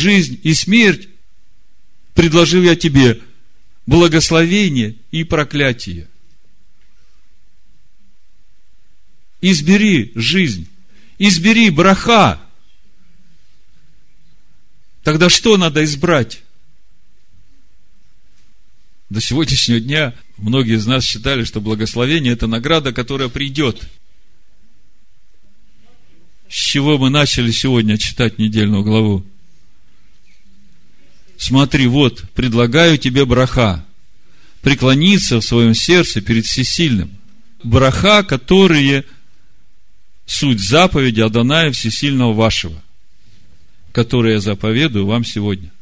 жизнь и смерть, предложил я тебе благословение и проклятие. Избери жизнь, избери браха. Тогда что надо избрать? До сегодняшнего дня многие из нас считали, что благословение – это награда, которая придет. С чего мы начали сегодня читать недельную главу? Смотри, вот, предлагаю тебе браха. Преклониться в своем сердце перед всесильным. Браха, которые суть заповеди Адоная Всесильного вашего, которые я заповедую вам сегодня.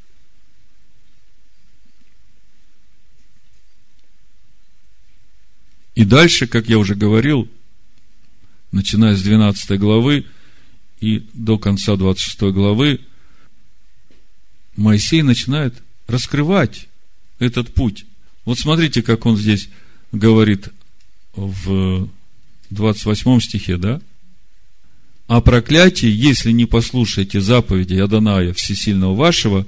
И дальше, как я уже говорил, начиная с 12 главы и до конца 26 главы, Моисей начинает раскрывать этот путь. Вот смотрите, как он здесь говорит в 28 стихе, да? О проклятии, если не послушаете заповеди Аданая Всесильного вашего,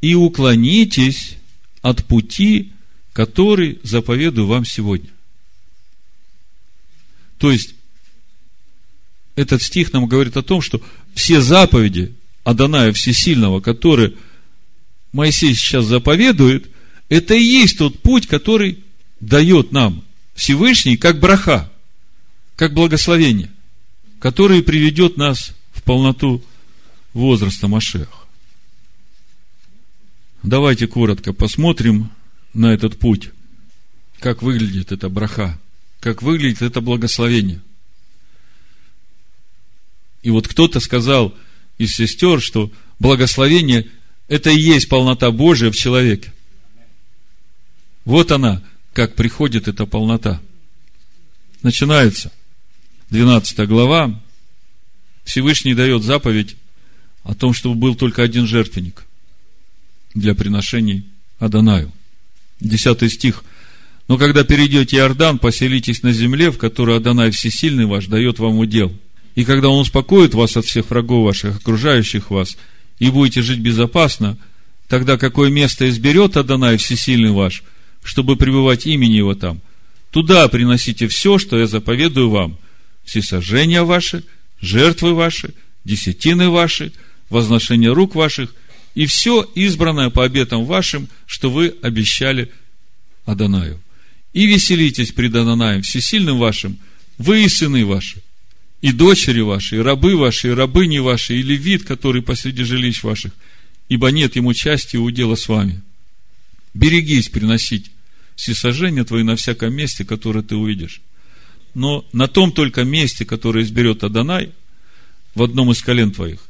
и уклонитесь от пути, который заповедую вам сегодня. То есть, этот стих нам говорит о том, что все заповеди Аданая Всесильного, которые Моисей сейчас заповедует, это и есть тот путь, который дает нам Всевышний как браха, как благословение, который приведет нас в полноту возраста Машех. Давайте коротко посмотрим на этот путь, как выглядит эта браха как выглядит это благословение. И вот кто-то сказал из сестер, что благословение – это и есть полнота Божия в человеке. Вот она, как приходит эта полнота. Начинается 12 глава. Всевышний дает заповедь о том, чтобы был только один жертвенник для приношений Адонаю. Десятый стих – но когда перейдете Иордан, поселитесь на земле, в которой Адонай Всесильный ваш дает вам удел. И когда Он успокоит вас от всех врагов ваших, окружающих вас, и будете жить безопасно, тогда какое место изберет Адонай Всесильный ваш, чтобы пребывать имени Его там, туда приносите все, что я заповедую вам, всесожжения ваши, жертвы ваши, десятины ваши, возношение рук ваших, и все избранное по обетам вашим, что вы обещали Адонаю. И веселитесь пред Ананаем всесильным вашим, вы и сыны ваши, и дочери ваши, и рабы ваши, и рабыни ваши, и левит, который посреди жилищ ваших, ибо нет ему части и удела с вами. Берегись приносить всесожжения твои на всяком месте, которое ты увидишь. Но на том только месте, которое изберет Адонай, в одном из колен твоих,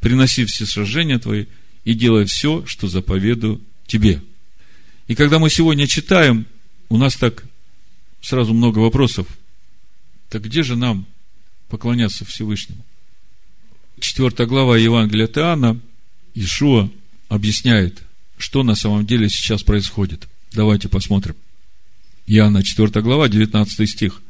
приноси всесожжения твои и делай все, что заповедую тебе. И когда мы сегодня читаем у нас так сразу много вопросов. Так где же нам поклоняться Всевышнему? Четвертая глава Евангелия от Иоанна, Ишуа объясняет, что на самом деле сейчас происходит. Давайте посмотрим. Иоанна, 4 глава, 19 стих.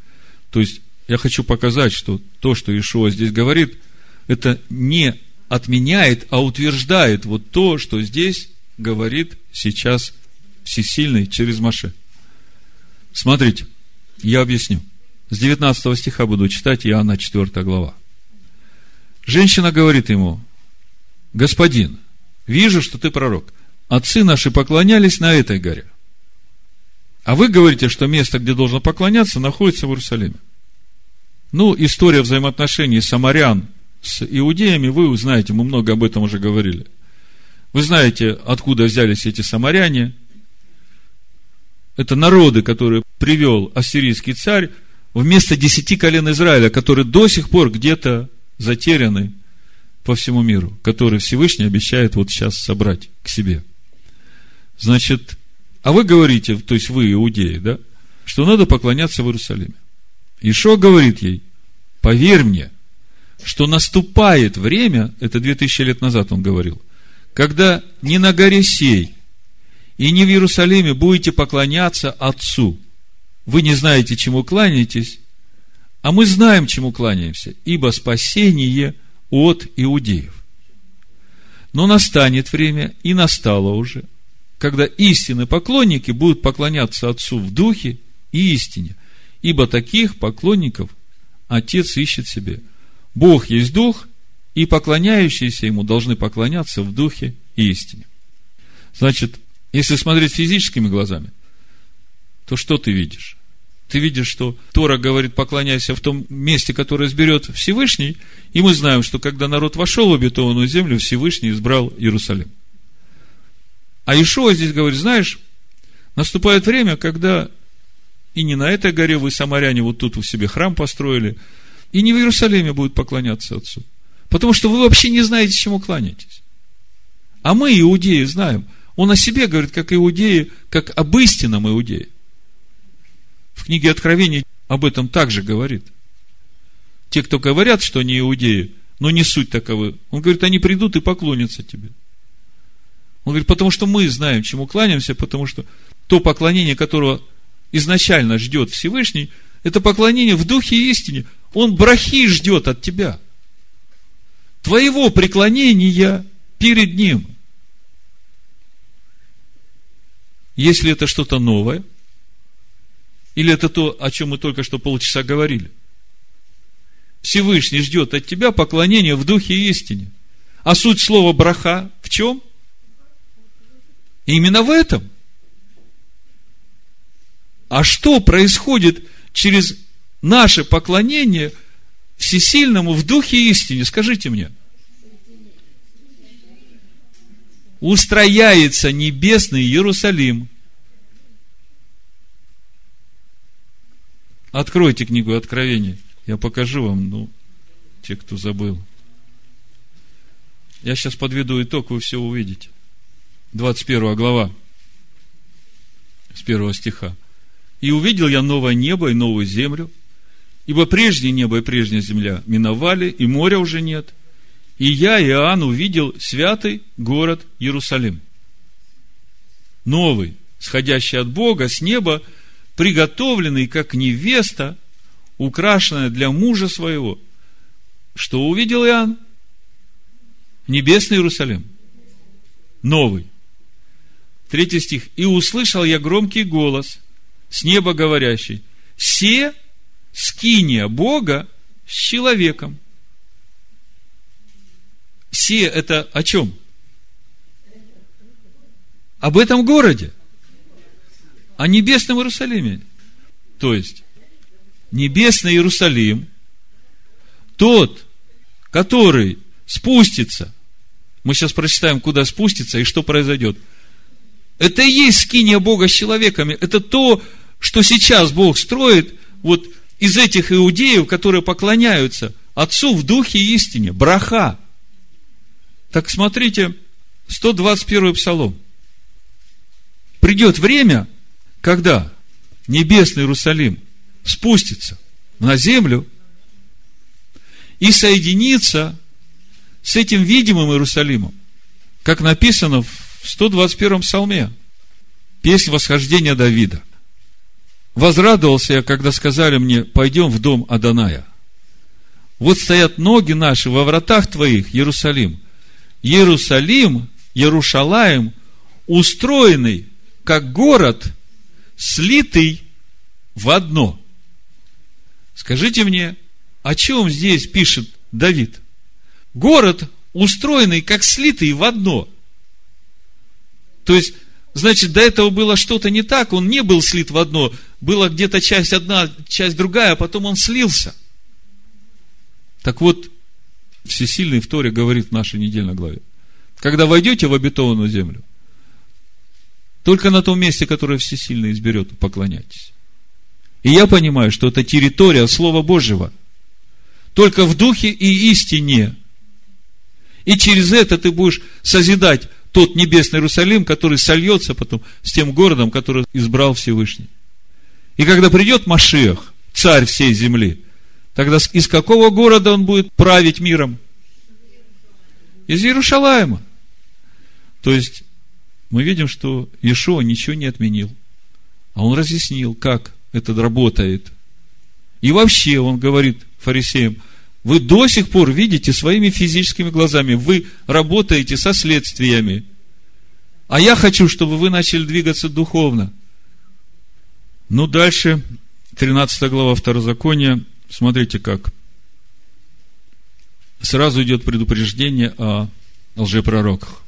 То есть, я хочу показать, что то, что Ишуа здесь говорит, это не отменяет, а утверждает вот то, что здесь говорит сейчас Всесильный через Маше. Смотрите, я объясню. С 19 стиха буду читать Иоанна 4 глава. Женщина говорит ему, господин, вижу, что ты пророк. Отцы наши поклонялись на этой горе. А вы говорите, что место, где должен поклоняться, находится в Иерусалиме. Ну, история взаимоотношений самарян с иудеями, вы узнаете, мы много об этом уже говорили. Вы знаете, откуда взялись эти самаряне – это народы, которые привел ассирийский царь вместо десяти колен Израиля, которые до сих пор где-то затеряны по всему миру, которые Всевышний обещает вот сейчас собрать к себе. Значит, а вы говорите, то есть вы, иудеи, да, что надо поклоняться в Иерусалиме. Ишо говорит ей, поверь мне, что наступает время, это две тысячи лет назад он говорил, когда не на горе сей, и не в Иерусалиме будете поклоняться Отцу. Вы не знаете, чему кланяетесь, а мы знаем, чему кланяемся, ибо спасение от иудеев. Но настанет время, и настало уже, когда истинные поклонники будут поклоняться Отцу в духе и истине, ибо таких поклонников Отец ищет себе. Бог есть Дух, и поклоняющиеся Ему должны поклоняться в духе и истине. Значит, если смотреть физическими глазами, то что ты видишь? Ты видишь, что Тора говорит, поклоняйся в том месте, которое изберет Всевышний, и мы знаем, что когда народ вошел в обетованную землю, Всевышний избрал Иерусалим. А Ишуа здесь говорит, знаешь, наступает время, когда и не на этой горе вы, самаряне, вот тут у себе храм построили, и не в Иерусалиме будут поклоняться Отцу. Потому что вы вообще не знаете, чему кланяетесь. А мы, иудеи, знаем. Он о себе говорит, как иудеи, как об истинном иудее. В книге Откровений об этом также говорит. Те, кто говорят, что они иудеи, но не суть таковы. Он говорит, они придут и поклонятся тебе. Он говорит, потому что мы знаем, чему кланяемся, потому что то поклонение, которого изначально ждет Всевышний, это поклонение в духе и истине. Он брахи ждет от тебя. Твоего преклонения перед Ним. Если это что-то новое – или это то, о чем мы только что полчаса говорили? Всевышний ждет от тебя поклонения в духе и истине. А суть слова браха в чем? Именно в этом. А что происходит через наше поклонение всесильному в духе и истине? Скажите мне. Устрояется небесный Иерусалим – Откройте книгу Откровений. Я покажу вам, ну, те, кто забыл. Я сейчас подведу итог, вы все увидите. 21 глава, с первого стиха. «И увидел я новое небо и новую землю, ибо прежнее небо и прежняя земля миновали, и моря уже нет. И я, Иоанн, увидел святый город Иерусалим, новый, сходящий от Бога с неба, приготовленный как невеста, украшенная для мужа своего. Что увидел Иоанн? Небесный Иерусалим. Новый. Третий стих. «И услышал я громкий голос с неба говорящий, все скиния Бога с человеком». Все это о чем? Об этом городе о небесном Иерусалиме. То есть, небесный Иерусалим, тот, который спустится, мы сейчас прочитаем, куда спустится и что произойдет. Это и есть скиния Бога с человеками. Это то, что сейчас Бог строит вот из этих иудеев, которые поклоняются Отцу в духе и истине. Браха. Так смотрите, 121 псалом. Придет время, когда небесный Иерусалим спустится на землю и соединится с этим видимым Иерусалимом, как написано в 121 псалме, песнь восхождения Давида. Возрадовался я, когда сказали мне, пойдем в дом Аданая. Вот стоят ноги наши во вратах твоих, Иерусалим. Иерусалим, Ярушалаем, устроенный как город – слитый в одно. Скажите мне, о чем здесь пишет Давид? Город, устроенный как слитый в одно. То есть, значит, до этого было что-то не так, он не был слит в одно, была где-то часть одна, часть другая, а потом он слился. Так вот, Всесильный в Торе говорит в нашей недельной главе. Когда войдете в обетованную землю – только на том месте, которое всесильно изберет, поклоняйтесь. И я понимаю, что это территория Слова Божьего. Только в духе и истине. И через это ты будешь созидать тот небесный Иерусалим, который сольется потом с тем городом, который избрал Всевышний. И когда придет Машиах, царь всей земли, тогда из какого города он будет править миром? Из Иерушалаема. То есть, мы видим, что Иешуа ничего не отменил. А он разъяснил, как это работает. И вообще он говорит фарисеям, Вы до сих пор видите своими физическими глазами. Вы работаете со следствиями. А я хочу, чтобы вы начали двигаться духовно. Ну, дальше, 13 глава Второзакония, смотрите как. Сразу идет предупреждение о лжепророках.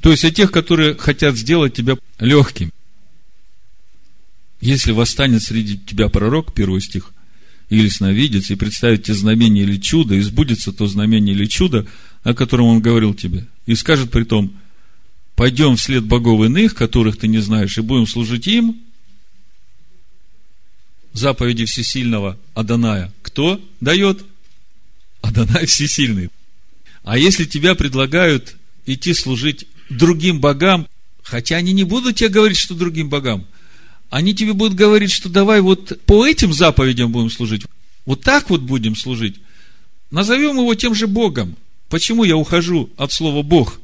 То есть о тех, которые хотят сделать тебя легким. Если восстанет среди тебя пророк, первый стих, или сновидец, и представит тебе знамение или чудо, и сбудется то знамение или чудо, о котором он говорил тебе, и скажет при том, пойдем вслед богов иных, которых ты не знаешь, и будем служить им, заповеди всесильного Аданая, кто дает? Адонай всесильный. А если тебя предлагают идти служить другим богам, хотя они не будут тебе говорить, что другим богам, они тебе будут говорить, что давай вот по этим заповедям будем служить, вот так вот будем служить. Назовем его тем же Богом. Почему я ухожу от слова Бог?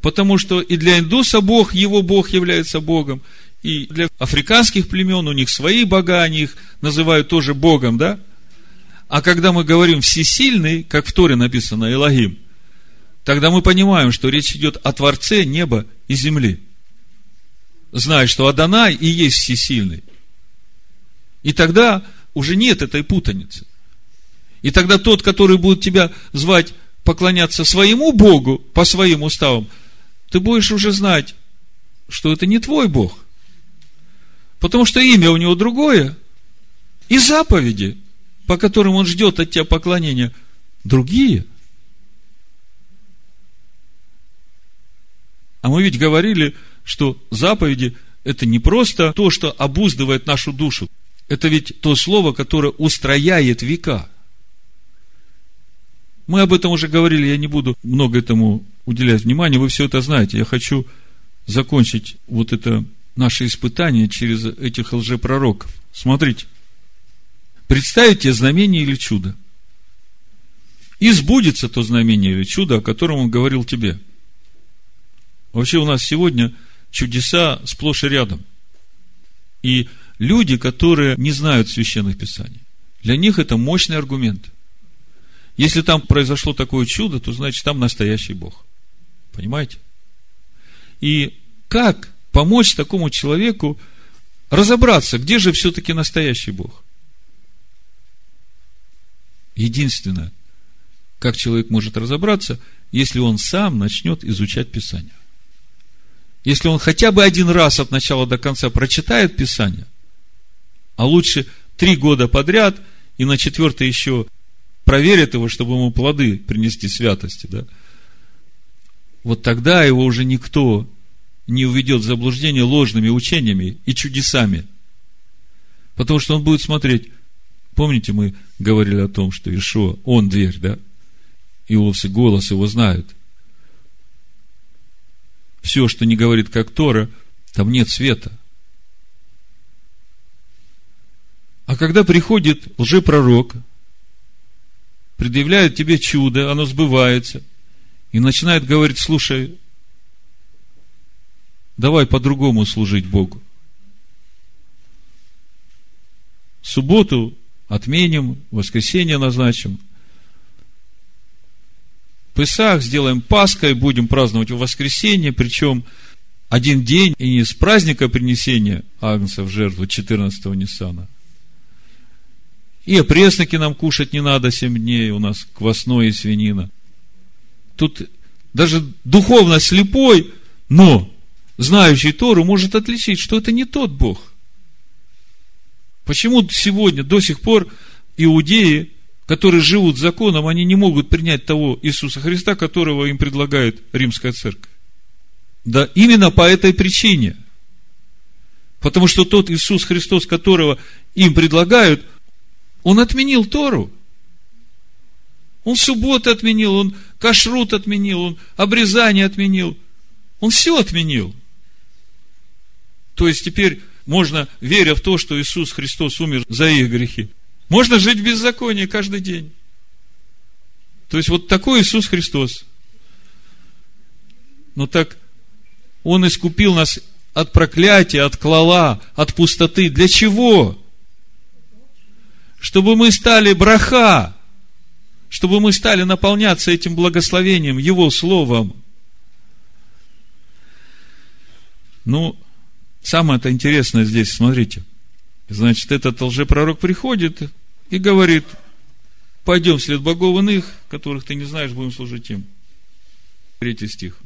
Потому что и для индуса Бог, его Бог является Богом, и для африканских племен у них свои бога, они их называют тоже Богом, да? А когда мы говорим всесильный, как в Торе написано Элогим, тогда мы понимаем, что речь идет о Творце неба и земли. Зная, что Адонай и есть всесильный. И тогда уже нет этой путаницы. И тогда тот, который будет тебя звать поклоняться своему Богу по своим уставам, ты будешь уже знать, что это не твой Бог. Потому что имя у него другое. И заповеди по которым он ждет от тебя поклонения, другие. А мы ведь говорили, что заповеди – это не просто то, что обуздывает нашу душу. Это ведь то слово, которое устрояет века. Мы об этом уже говорили, я не буду много этому уделять внимания, вы все это знаете. Я хочу закончить вот это наше испытание через этих лжепророков. Смотрите – представить тебе знамение или чудо. И сбудется то знамение или чудо, о котором он говорил тебе. Вообще у нас сегодня чудеса сплошь и рядом. И люди, которые не знают священных писаний, для них это мощный аргумент. Если там произошло такое чудо, то значит там настоящий Бог. Понимаете? И как помочь такому человеку разобраться, где же все-таки настоящий Бог? Единственное, как человек может разобраться, если он сам начнет изучать Писание. Если он хотя бы один раз от начала до конца прочитает Писание, а лучше три года подряд, и на четвертый еще проверит его, чтобы ему плоды принести святости, да, вот тогда его уже никто не уведет в заблуждение ложными учениями и чудесами. Потому что он будет смотреть, Помните, мы говорили о том, что Ишуа, он дверь, да? И овцы голос его знают. Все, что не говорит как Тора, там нет света. А когда приходит лжепророк, предъявляет тебе чудо, оно сбывается, и начинает говорить, слушай, давай по-другому служить Богу. Субботу отменим, воскресенье назначим. Песах сделаем Паской, будем праздновать в воскресенье, причем один день и не с праздника принесения Агнца в жертву 14-го Ниссана. И опресноки нам кушать не надо 7 дней, у нас квасное и свинина. Тут даже духовно слепой, но знающий Тору может отличить, что это не тот Бог. Почему сегодня до сих пор иудеи, которые живут законом, они не могут принять того Иисуса Христа, которого им предлагает Римская Церковь? Да именно по этой причине. Потому что тот Иисус Христос, которого им предлагают, он отменил Тору. Он субботу отменил, он кашрут отменил, он обрезание отменил. Он все отменил. То есть теперь можно, веря в то, что Иисус Христос умер за их грехи, можно жить в беззаконии каждый день. То есть, вот такой Иисус Христос. Но так Он искупил нас от проклятия, от клала, от пустоты. Для чего? чтобы мы стали браха, чтобы мы стали наполняться этим благословением, Его Словом. Ну, самое-то интересное здесь, смотрите. Значит, этот лжепророк приходит и говорит, пойдем вслед богов иных, которых ты не знаешь, будем служить им. Третий стих.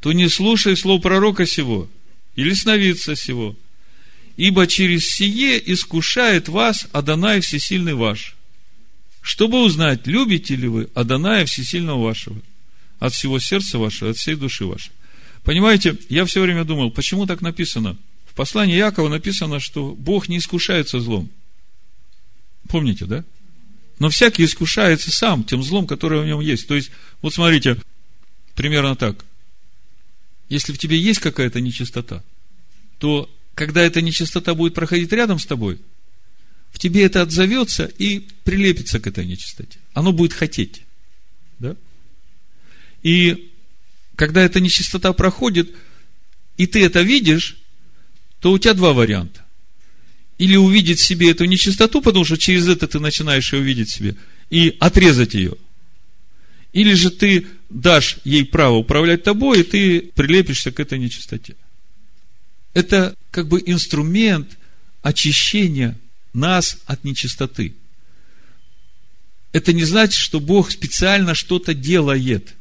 То не слушай слов пророка сего, или сновидца сего, ибо через сие искушает вас Адонай Всесильный ваш, чтобы узнать, любите ли вы Адоная Всесильного вашего, от всего сердца вашего, от всей души вашей. Понимаете, я все время думал, почему так написано? В послании Якова написано, что Бог не искушается злом. Помните, да? Но всякий искушается сам тем злом, которое в нем есть. То есть, вот смотрите, примерно так. Если в тебе есть какая-то нечистота, то когда эта нечистота будет проходить рядом с тобой, в тебе это отзовется и прилепится к этой нечистоте. Оно будет хотеть. Да? И когда эта нечистота проходит, и ты это видишь, то у тебя два варианта. Или увидеть себе эту нечистоту, потому что через это ты начинаешь ее видеть себе, и отрезать ее. Или же ты дашь ей право управлять тобой, и ты прилепишься к этой нечистоте. Это как бы инструмент очищения нас от нечистоты. Это не значит, что Бог специально что-то делает.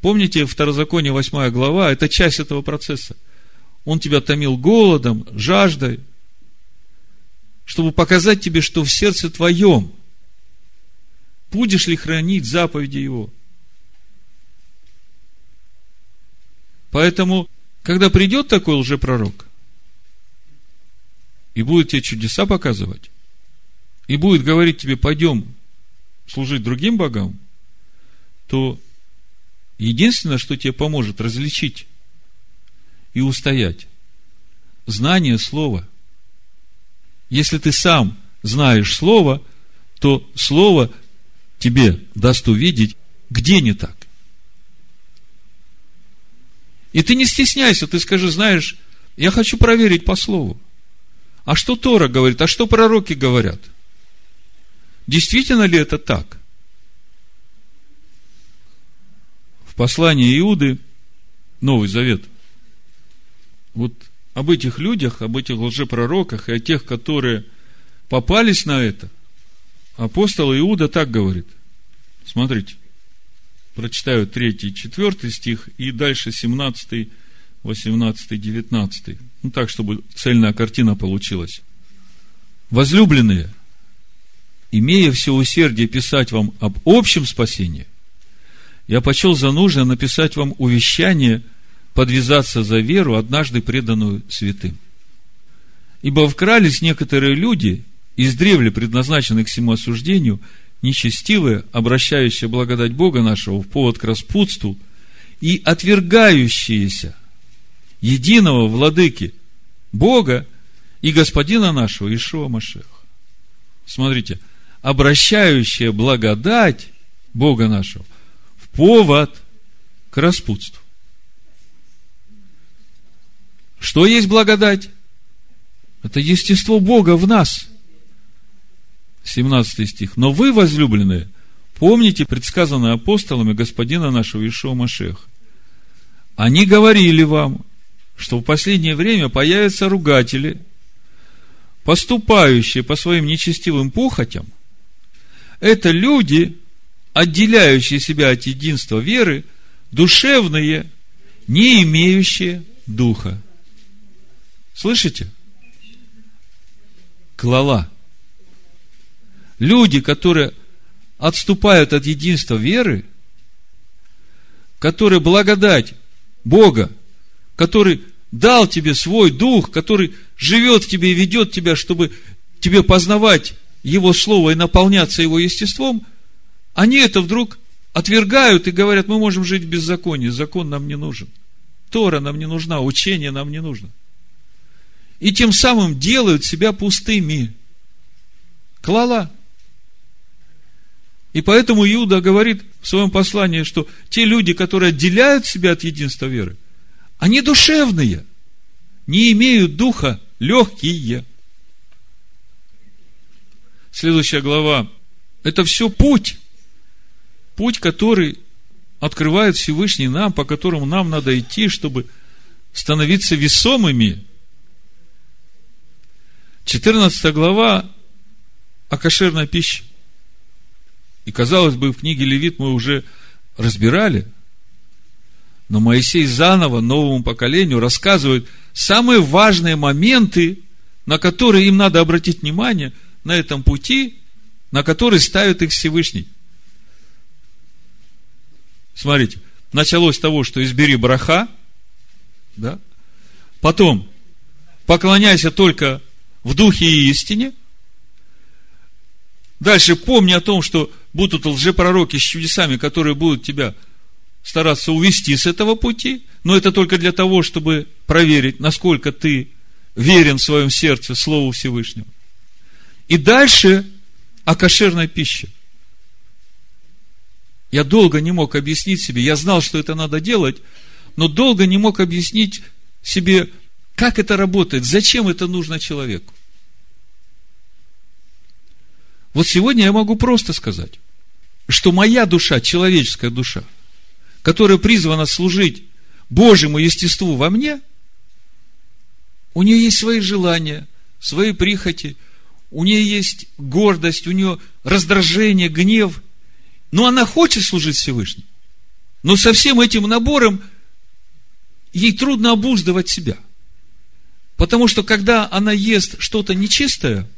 Помните, Второзаконие 8 глава, это часть этого процесса. Он тебя томил голодом, жаждой, чтобы показать тебе, что в сердце твоем будешь ли хранить заповеди Его. Поэтому, когда придет такой лжепророк, и будет тебе чудеса показывать, и будет говорить тебе, пойдем служить другим богам, то единственное, что тебе поможет различить и устоять, знание слова. Если ты сам знаешь слово, то слово тебе даст увидеть, где не так. И ты не стесняйся, ты скажи, знаешь, я хочу проверить по слову. А что Тора говорит? А что пророки говорят? Действительно ли это так? В послании Иуды, Новый Завет, вот об этих людях, об этих лжепророках и о тех, которые попались на это, апостол Иуда так говорит. Смотрите, прочитаю 3 и 4 стих, и дальше 17 18, 19. Ну, так, чтобы цельная картина получилась. Возлюбленные, имея все усердие писать вам об общем спасении, я почел за нужное написать вам увещание подвязаться за веру, однажды преданную святым. Ибо вкрались некоторые люди, издревле предназначенные к всему осуждению, нечестивые, обращающие благодать Бога нашего в повод к распутству и отвергающиеся – единого владыки, Бога и Господина нашего Ишуа Машеха. Смотрите, обращающая благодать Бога нашего в повод к распутству. Что есть благодать? Это естество Бога в нас. 17 стих. Но вы, возлюбленные, помните предсказанное апостолами Господина нашего Ишуа Машеха. Они говорили вам, что в последнее время появятся ругатели, поступающие по своим нечестивым похотям. Это люди, отделяющие себя от единства веры, душевные, не имеющие духа. Слышите? Клала. Люди, которые отступают от единства веры, которые благодать Бога который дал тебе свой дух, который живет в тебе и ведет тебя, чтобы тебе познавать Его Слово и наполняться Его естеством, они это вдруг отвергают и говорят, мы можем жить в беззаконии, закон нам не нужен. Тора нам не нужна, учение нам не нужно. И тем самым делают себя пустыми. Клала. И поэтому Иуда говорит в своем послании, что те люди, которые отделяют себя от единства веры, они душевные, не имеют духа, легкие. следующая глава, это все путь. Путь, который открывает Всевышний нам, по которому нам надо идти, чтобы становиться весомыми. 14 глава о кошерной пище. И, казалось бы, в книге Левит мы уже разбирали, но Моисей заново новому поколению рассказывает самые важные моменты, на которые им надо обратить внимание на этом пути, на который ставит их Всевышний. Смотрите, началось с того, что избери браха, да? Потом, поклоняйся только в духе и истине. Дальше помни о том, что будут лжепророки с чудесами, которые будут тебя стараться увести с этого пути, но это только для того, чтобы проверить, насколько ты верен в своем сердце Слову Всевышнего. И дальше о кошерной пище. Я долго не мог объяснить себе, я знал, что это надо делать, но долго не мог объяснить себе, как это работает, зачем это нужно человеку. Вот сегодня я могу просто сказать, что моя душа, человеческая душа, которая призвана служить Божьему естеству во мне, у нее есть свои желания, свои прихоти, у нее есть гордость, у нее раздражение, гнев – но она хочет служить Всевышнему. Но со всем этим набором ей трудно обуздывать себя. Потому что когда она ест что-то нечистое,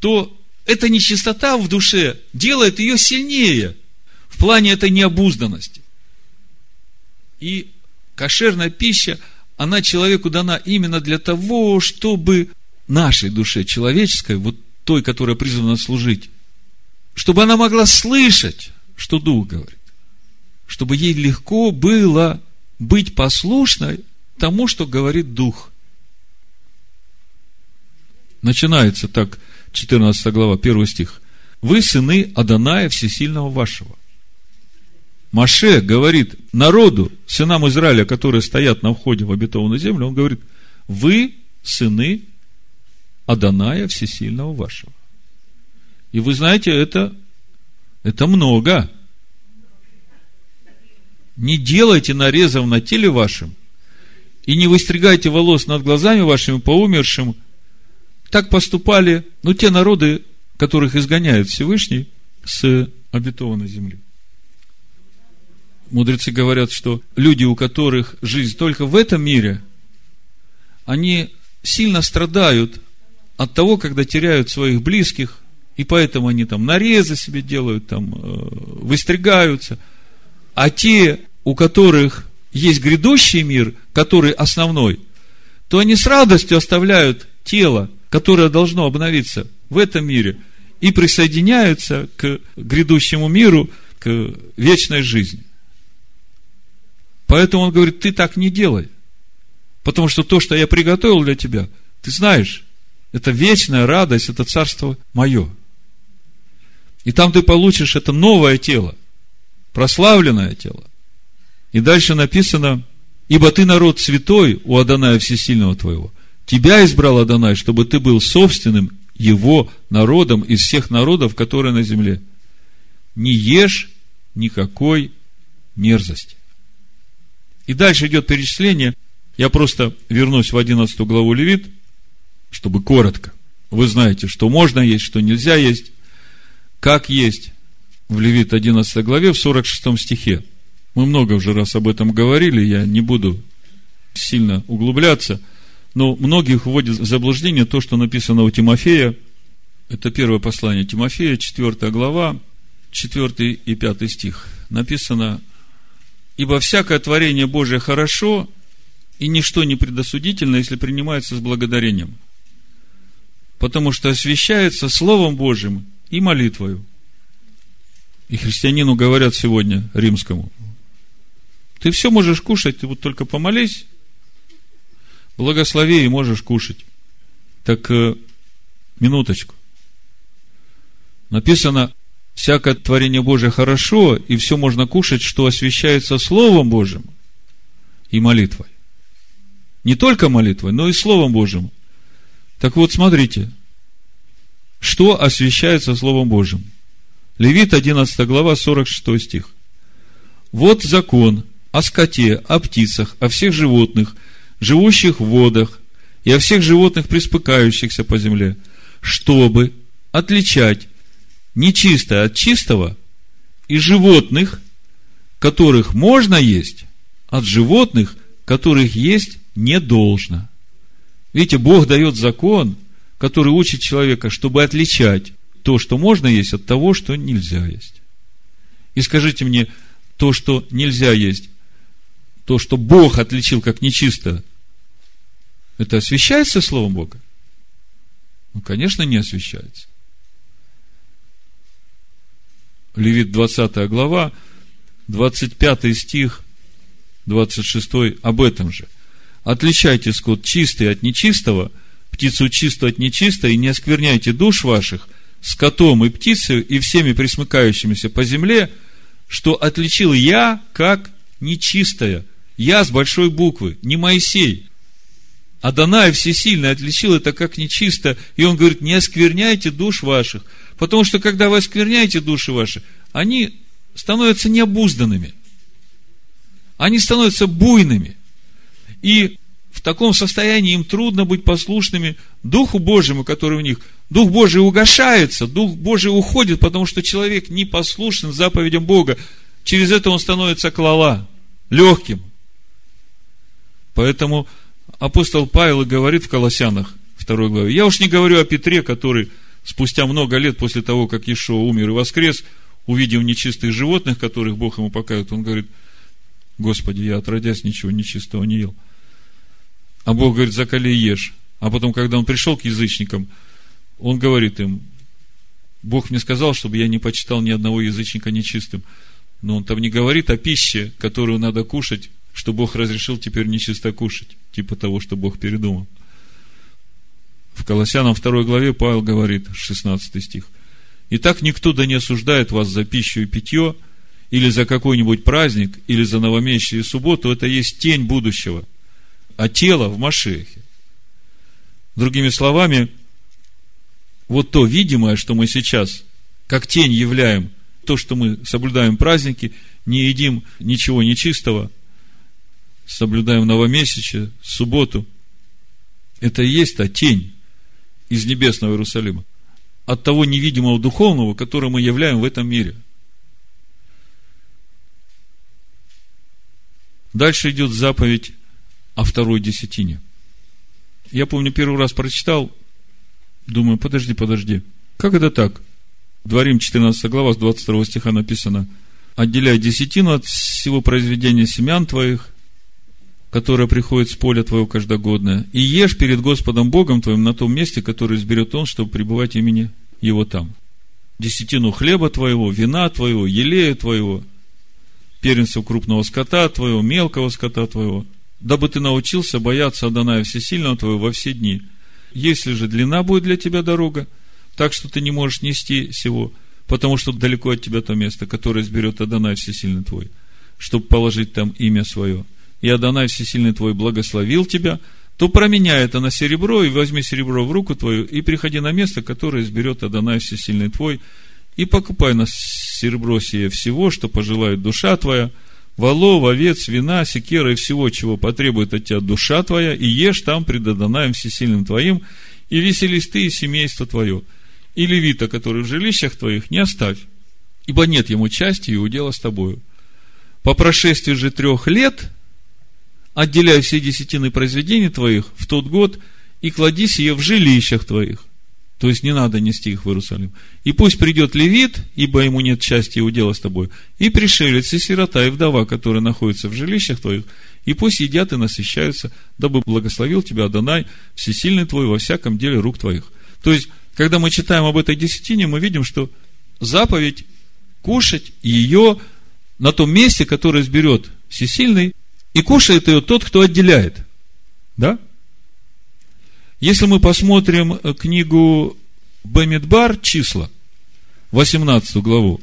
то эта нечистота в душе делает ее сильнее в плане этой необузданности. И кошерная пища, она человеку дана именно для того, чтобы нашей душе человеческой, вот той, которая призвана служить, чтобы она могла слышать что Дух говорит. Чтобы ей легко было быть послушной тому, что говорит Дух. Начинается так, 14 глава, 1 стих. Вы сыны Аданая Всесильного вашего. Маше говорит народу, сынам Израиля, которые стоят на входе в обетованную землю, он говорит, вы сыны Аданая Всесильного вашего. И вы знаете, это это много. Не делайте нарезов на теле вашем и не выстригайте волос над глазами вашими по умершим. Так поступали, ну, те народы, которых изгоняет Всевышний с обетованной земли. Мудрецы говорят, что люди, у которых жизнь только в этом мире, они сильно страдают от того, когда теряют своих близких, и поэтому они там нарезы себе делают, там э, выстригаются. А те, у которых есть грядущий мир, который основной, то они с радостью оставляют тело, которое должно обновиться в этом мире, и присоединяются к грядущему миру, к вечной жизни. Поэтому он говорит, ты так не делай. Потому что то, что я приготовил для тебя, ты знаешь, это вечная радость, это царство мое. И там ты получишь это новое тело, прославленное тело. И дальше написано, ибо ты народ святой у Адоная Всесильного твоего. Тебя избрал Адонай, чтобы ты был собственным его народом из всех народов, которые на земле. Не ешь никакой мерзости. И дальше идет перечисление. Я просто вернусь в 11 главу Левит, чтобы коротко. Вы знаете, что можно есть, что нельзя есть как есть в Левит 11 главе, в 46 стихе. Мы много уже раз об этом говорили, я не буду сильно углубляться, но многих вводит в заблуждение то, что написано у Тимофея. Это первое послание Тимофея, 4 глава, 4 и 5 стих. Написано, «Ибо всякое творение Божие хорошо, и ничто не предосудительно, если принимается с благодарением, потому что освящается Словом Божьим и молитвою. И христианину говорят сегодня, римскому, ты все можешь кушать, ты вот только помолись, благослови и можешь кушать. Так, э, минуточку. Написано, всякое творение Божие хорошо, и все можно кушать, что освящается Словом Божьим и молитвой. Не только молитвой, но и Словом Божьим. Так вот, смотрите, что освящается Словом Божьим. Левит 11 глава, 46 стих. Вот закон о скоте, о птицах, о всех животных, живущих в водах, и о всех животных, приспыкающихся по земле, чтобы отличать нечистое от чистого и животных, которых можно есть, от животных, которых есть не должно. Видите, Бог дает закон, который учит человека, чтобы отличать то, что можно есть, от того, что нельзя есть. И скажите мне, то, что нельзя есть, то, что Бог отличил как нечисто, это освящается Словом Бога? Ну, конечно, не освящается. Левит 20 глава, 25 стих, 26 об этом же. Отличайте скот чистый от нечистого, птицу чистую от нечистой, и не оскверняйте душ ваших скотом и птицей и всеми присмыкающимися по земле, что отличил я как нечистая. Я с большой буквы, не Моисей. Адонай Всесильный отличил это как нечисто, и он говорит, не оскверняйте душ ваших, потому что когда вы оскверняете души ваши, они становятся необузданными, они становятся буйными, и в таком состоянии им трудно быть послушными Духу Божьему, который у них. Дух Божий угошается, Дух Божий уходит, потому что человек не послушен заповедям Бога. Через это он становится клала, легким. Поэтому апостол Павел говорит в Колоссянах, второй главе, я уж не говорю о Петре, который спустя много лет после того, как Ишуа умер и воскрес, увидев нечистых животных, которых Бог ему показывает, он говорит, Господи, я отродясь ничего нечистого не ел. А Бог говорит, закали и ешь. А потом, когда он пришел к язычникам, он говорит им, Бог мне сказал, чтобы я не почитал ни одного язычника нечистым. Но он там не говорит о пище, которую надо кушать, что Бог разрешил теперь нечисто кушать, типа того, что Бог передумал. В Колоссянам 2 главе Павел говорит, 16 стих, «Итак, никто да не осуждает вас за пищу и питье, или за какой-нибудь праздник, или за новомесячие субботу, это есть тень будущего, а тело в Машехе». Другими словами, вот то видимое, что мы сейчас, как тень являем, то, что мы соблюдаем праздники, не едим ничего нечистого – соблюдаем новомесячие, субботу, это и есть та тень из небесного Иерусалима, от того невидимого духовного, которое мы являем в этом мире. Дальше идет заповедь о второй десятине. Я помню, первый раз прочитал, думаю, подожди, подожди. Как это так? Дворим 14 глава, с 22 стиха написано, отделяй десятину от всего произведения семян твоих, которая приходит с поля твоего каждогодное, и ешь перед Господом Богом твоим на том месте, которое изберет Он, чтобы пребывать имени Его там. Десятину хлеба твоего, вина твоего, елея твоего, первенцев крупного скота твоего, мелкого скота твоего, дабы ты научился бояться Адоная Всесильного твоего во все дни. Если же длина будет для тебя дорога, так что ты не можешь нести всего, потому что далеко от тебя то место, которое изберет Адонай Всесильный твой, чтобы положить там имя свое – и Адонай Всесильный твой благословил тебя, то променяй это на серебро, и возьми серебро в руку твою, и приходи на место, которое изберет Адонай Всесильный твой, и покупай на серебро сие всего, что пожелает душа твоя, волов, овец, вина, секера и всего, чего потребует от тебя душа твоя, и ешь там пред Адонаем Всесильным твоим, и веселись ты и семейство твое. И левита, который в жилищах твоих, не оставь, ибо нет ему части и удела с тобою. По прошествии же трех лет – отделяй все десятины произведений твоих в тот год и клади сие в жилищах твоих. То есть не надо нести их в Иерусалим. И пусть придет левит, ибо ему нет части и удела с тобой, и пришелец, и сирота, и вдова, которые находятся в жилищах твоих, и пусть едят и насыщаются, дабы благословил тебя Адонай, всесильный твой во всяком деле рук твоих. То есть, когда мы читаем об этой десятине, мы видим, что заповедь кушать ее на том месте, которое изберет всесильный, и кушает ее тот, кто отделяет. Да? Если мы посмотрим э, книгу Бамидбар, числа, 18 главу,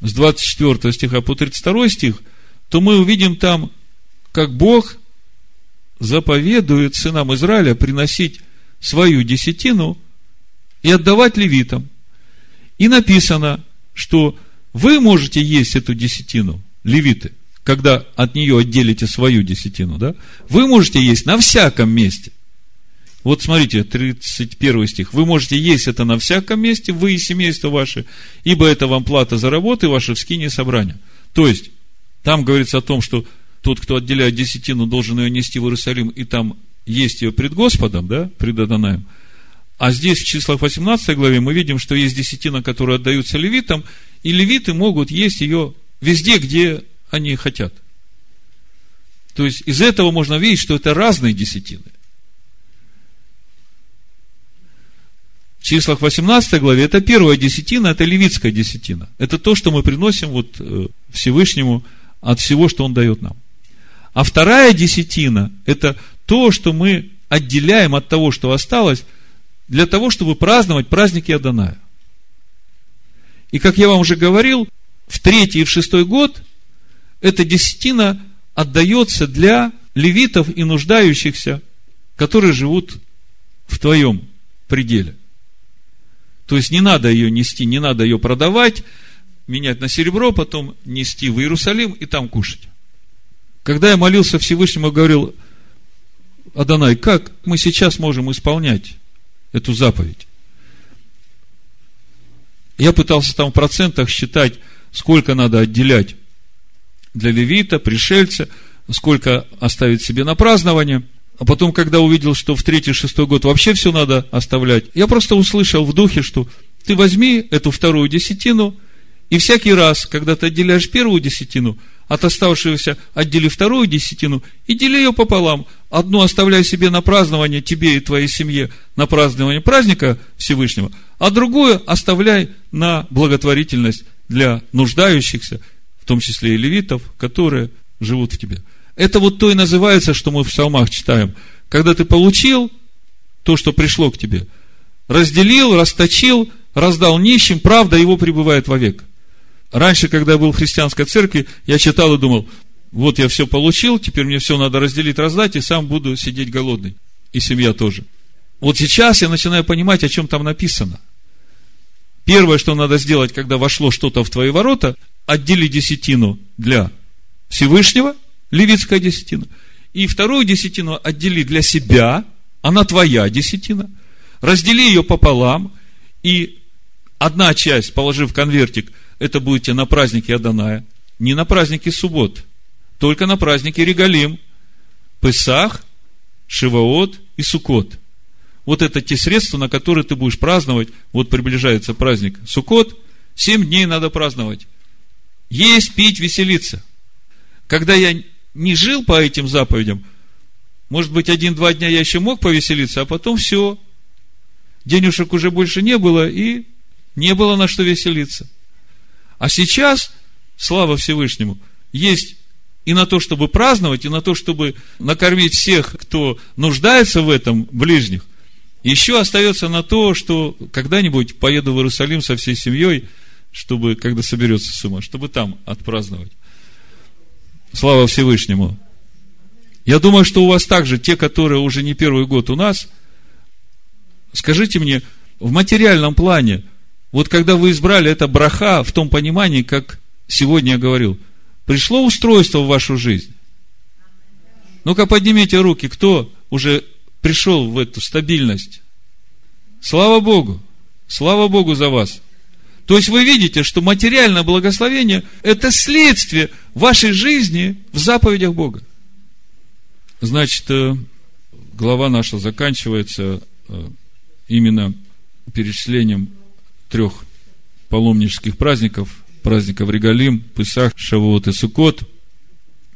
с 24 стиха по 32 стих, то мы увидим там, как Бог заповедует сынам Израиля приносить свою десятину и отдавать левитам. И написано, что вы можете есть эту десятину, левиты, когда от нее отделите свою десятину, да? Вы можете есть на всяком месте. Вот смотрите, 31 стих. Вы можете есть это на всяком месте, вы и семейство ваше, ибо это вам плата за работу и ваше вскине собрания. То есть, там говорится о том, что тот, кто отделяет десятину, должен ее нести в Иерусалим, и там есть ее пред Господом, да, пред Адонаем. А здесь, в числах 18 главе, мы видим, что есть десятина, которая отдаются левитам, и левиты могут есть ее везде, где они хотят. То есть, из этого можно видеть, что это разные десятины. В числах 18 главе это первая десятина, это левитская десятина. Это то, что мы приносим вот э, Всевышнему от всего, что Он дает нам. А вторая десятина – это то, что мы отделяем от того, что осталось, для того, чтобы праздновать праздники Адоная. И как я вам уже говорил, в третий и в шестой год эта десятина отдается для левитов и нуждающихся, которые живут в твоем пределе. То есть не надо ее нести, не надо ее продавать, менять на серебро, потом нести в Иерусалим и там кушать. Когда я молился Всевышнему, говорил, Адонай, как мы сейчас можем исполнять эту заповедь? Я пытался там в процентах считать, сколько надо отделять для левита, пришельца, сколько оставить себе на празднование – а потом, когда увидел, что в третий, шестой год вообще все надо оставлять, я просто услышал в духе, что ты возьми эту вторую десятину, и всякий раз, когда ты отделяешь первую десятину, от оставшегося отдели вторую десятину и дели ее пополам. Одну оставляй себе на празднование, тебе и твоей семье, на празднование праздника Всевышнего, а другую оставляй на благотворительность для нуждающихся, в том числе и левитов, которые живут в тебе. Это вот то и называется, что мы в псалмах читаем. Когда ты получил то, что пришло к тебе, разделил, расточил, раздал нищим, правда его пребывает вовек. Раньше, когда я был в христианской церкви, я читал и думал, вот я все получил, теперь мне все надо разделить, раздать, и сам буду сидеть голодный. И семья тоже. Вот сейчас я начинаю понимать, о чем там написано. Первое, что надо сделать, когда вошло что-то в твои ворота, отдели десятину для Всевышнего – левитская десятина. И вторую десятину отдели для себя, она твоя десятина. Раздели ее пополам, и одна часть, положив конвертик, это будете на празднике Аданая, не на празднике суббот, только на празднике Регалим, Песах, Шиваот и Сукот. Вот это те средства, на которые ты будешь праздновать. Вот приближается праздник Сукот, семь дней надо праздновать. Есть, пить, веселиться. Когда я не жил по этим заповедям, может быть, один-два дня я еще мог повеселиться, а потом все. Денежек уже больше не было, и не было на что веселиться. А сейчас, слава Всевышнему, есть и на то, чтобы праздновать, и на то, чтобы накормить всех, кто нуждается в этом, ближних. Еще остается на то, что когда-нибудь поеду в Иерусалим со всей семьей, чтобы, когда соберется сумма, чтобы там отпраздновать. Слава Всевышнему. Я думаю, что у вас также, те, которые уже не первый год у нас, скажите мне, в материальном плане, вот когда вы избрали это браха в том понимании, как сегодня я говорил, пришло устройство в вашу жизнь? Ну-ка поднимите руки, кто уже пришел в эту стабильность? Слава Богу! Слава Богу за вас! То есть вы видите, что материальное благословение – это следствие вашей жизни в заповедях Бога. Значит, э, глава наша заканчивается э, именно перечислением трех паломнических праздников, праздников Регалим, Пысах, Шавуот и Сукот,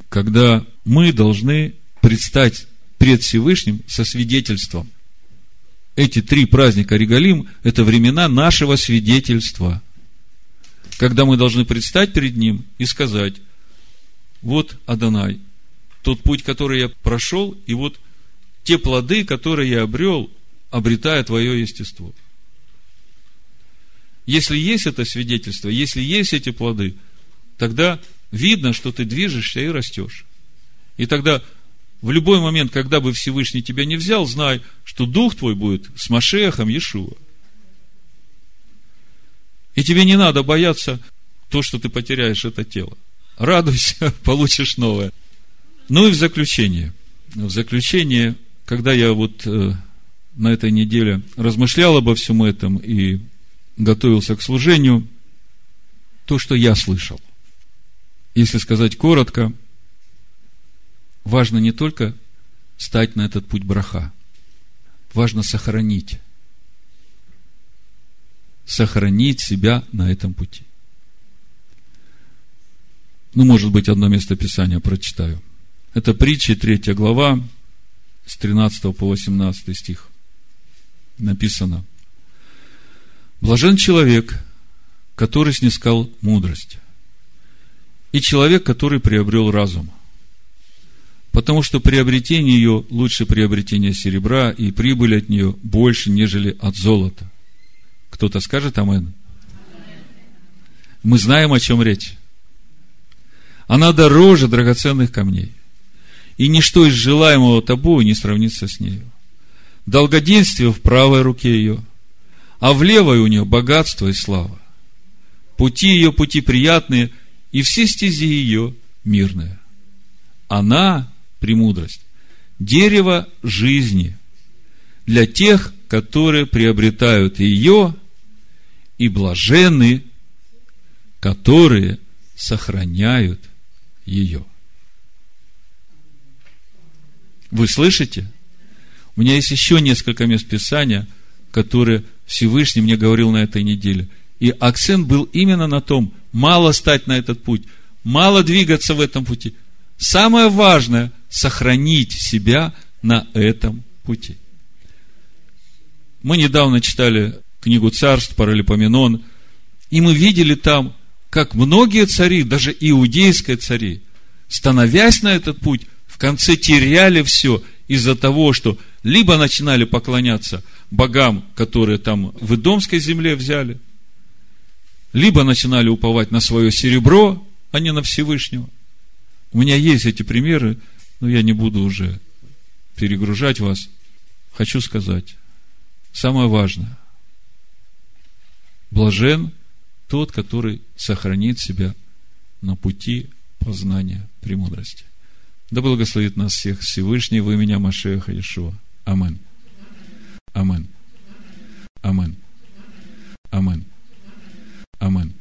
когда мы должны предстать пред Всевышним со свидетельством эти три праздника Регалим – это времена нашего свидетельства. Когда мы должны предстать перед Ним и сказать, вот Адонай, тот путь, который я прошел, и вот те плоды, которые я обрел, обретая твое естество. Если есть это свидетельство, если есть эти плоды, тогда видно, что ты движешься и растешь. И тогда в любой момент, когда бы Всевышний тебя не взял, знай, что дух твой будет с Машехом Иешуа. И тебе не надо бояться то, что ты потеряешь это тело. Радуйся, получишь новое. Ну и в заключение. В заключение, когда я вот э, на этой неделе размышлял обо всем этом и готовился к служению, то, что я слышал. Если сказать коротко, важно не только стать на этот путь браха, важно сохранить. Сохранить себя на этом пути. Ну, может быть, одно место Писания прочитаю. Это притчи, третья глава, с 13 по 18 стих. Написано. Блажен человек, который снискал мудрость, и человек, который приобрел разум. Потому что приобретение ее лучше приобретения серебра, и прибыль от нее больше, нежели от золота. Кто-то скажет Амен? Мы знаем, о чем речь. Она дороже драгоценных камней. И ничто из желаемого тобою не сравнится с нею. Долгоденствие в правой руке ее, а в левой у нее богатство и слава. Пути ее пути приятные, и все стези ее мирные. Она, премудрость, дерево жизни для тех, которые приобретают ее, и блаженны, которые сохраняют ее. Вы слышите? У меня есть еще несколько мест Писания, которые Всевышний мне говорил на этой неделе. И акцент был именно на том, мало стать на этот путь, мало двигаться в этом пути. Самое важное – сохранить себя на этом пути. Мы недавно читали книгу царств, Паралипоменон, и мы видели там как многие цари, даже иудейские цари, становясь на этот путь, в конце теряли все из-за того, что либо начинали поклоняться богам, которые там в Идомской земле взяли, либо начинали уповать на свое серебро, а не на Всевышнего. У меня есть эти примеры, но я не буду уже перегружать вас. Хочу сказать, самое важное, блажен тот, который сохранит себя на пути познания премудрости. Да благословит нас всех Всевышний во имя Машеха Иешуа. Амин. Амин. Амин. Амин.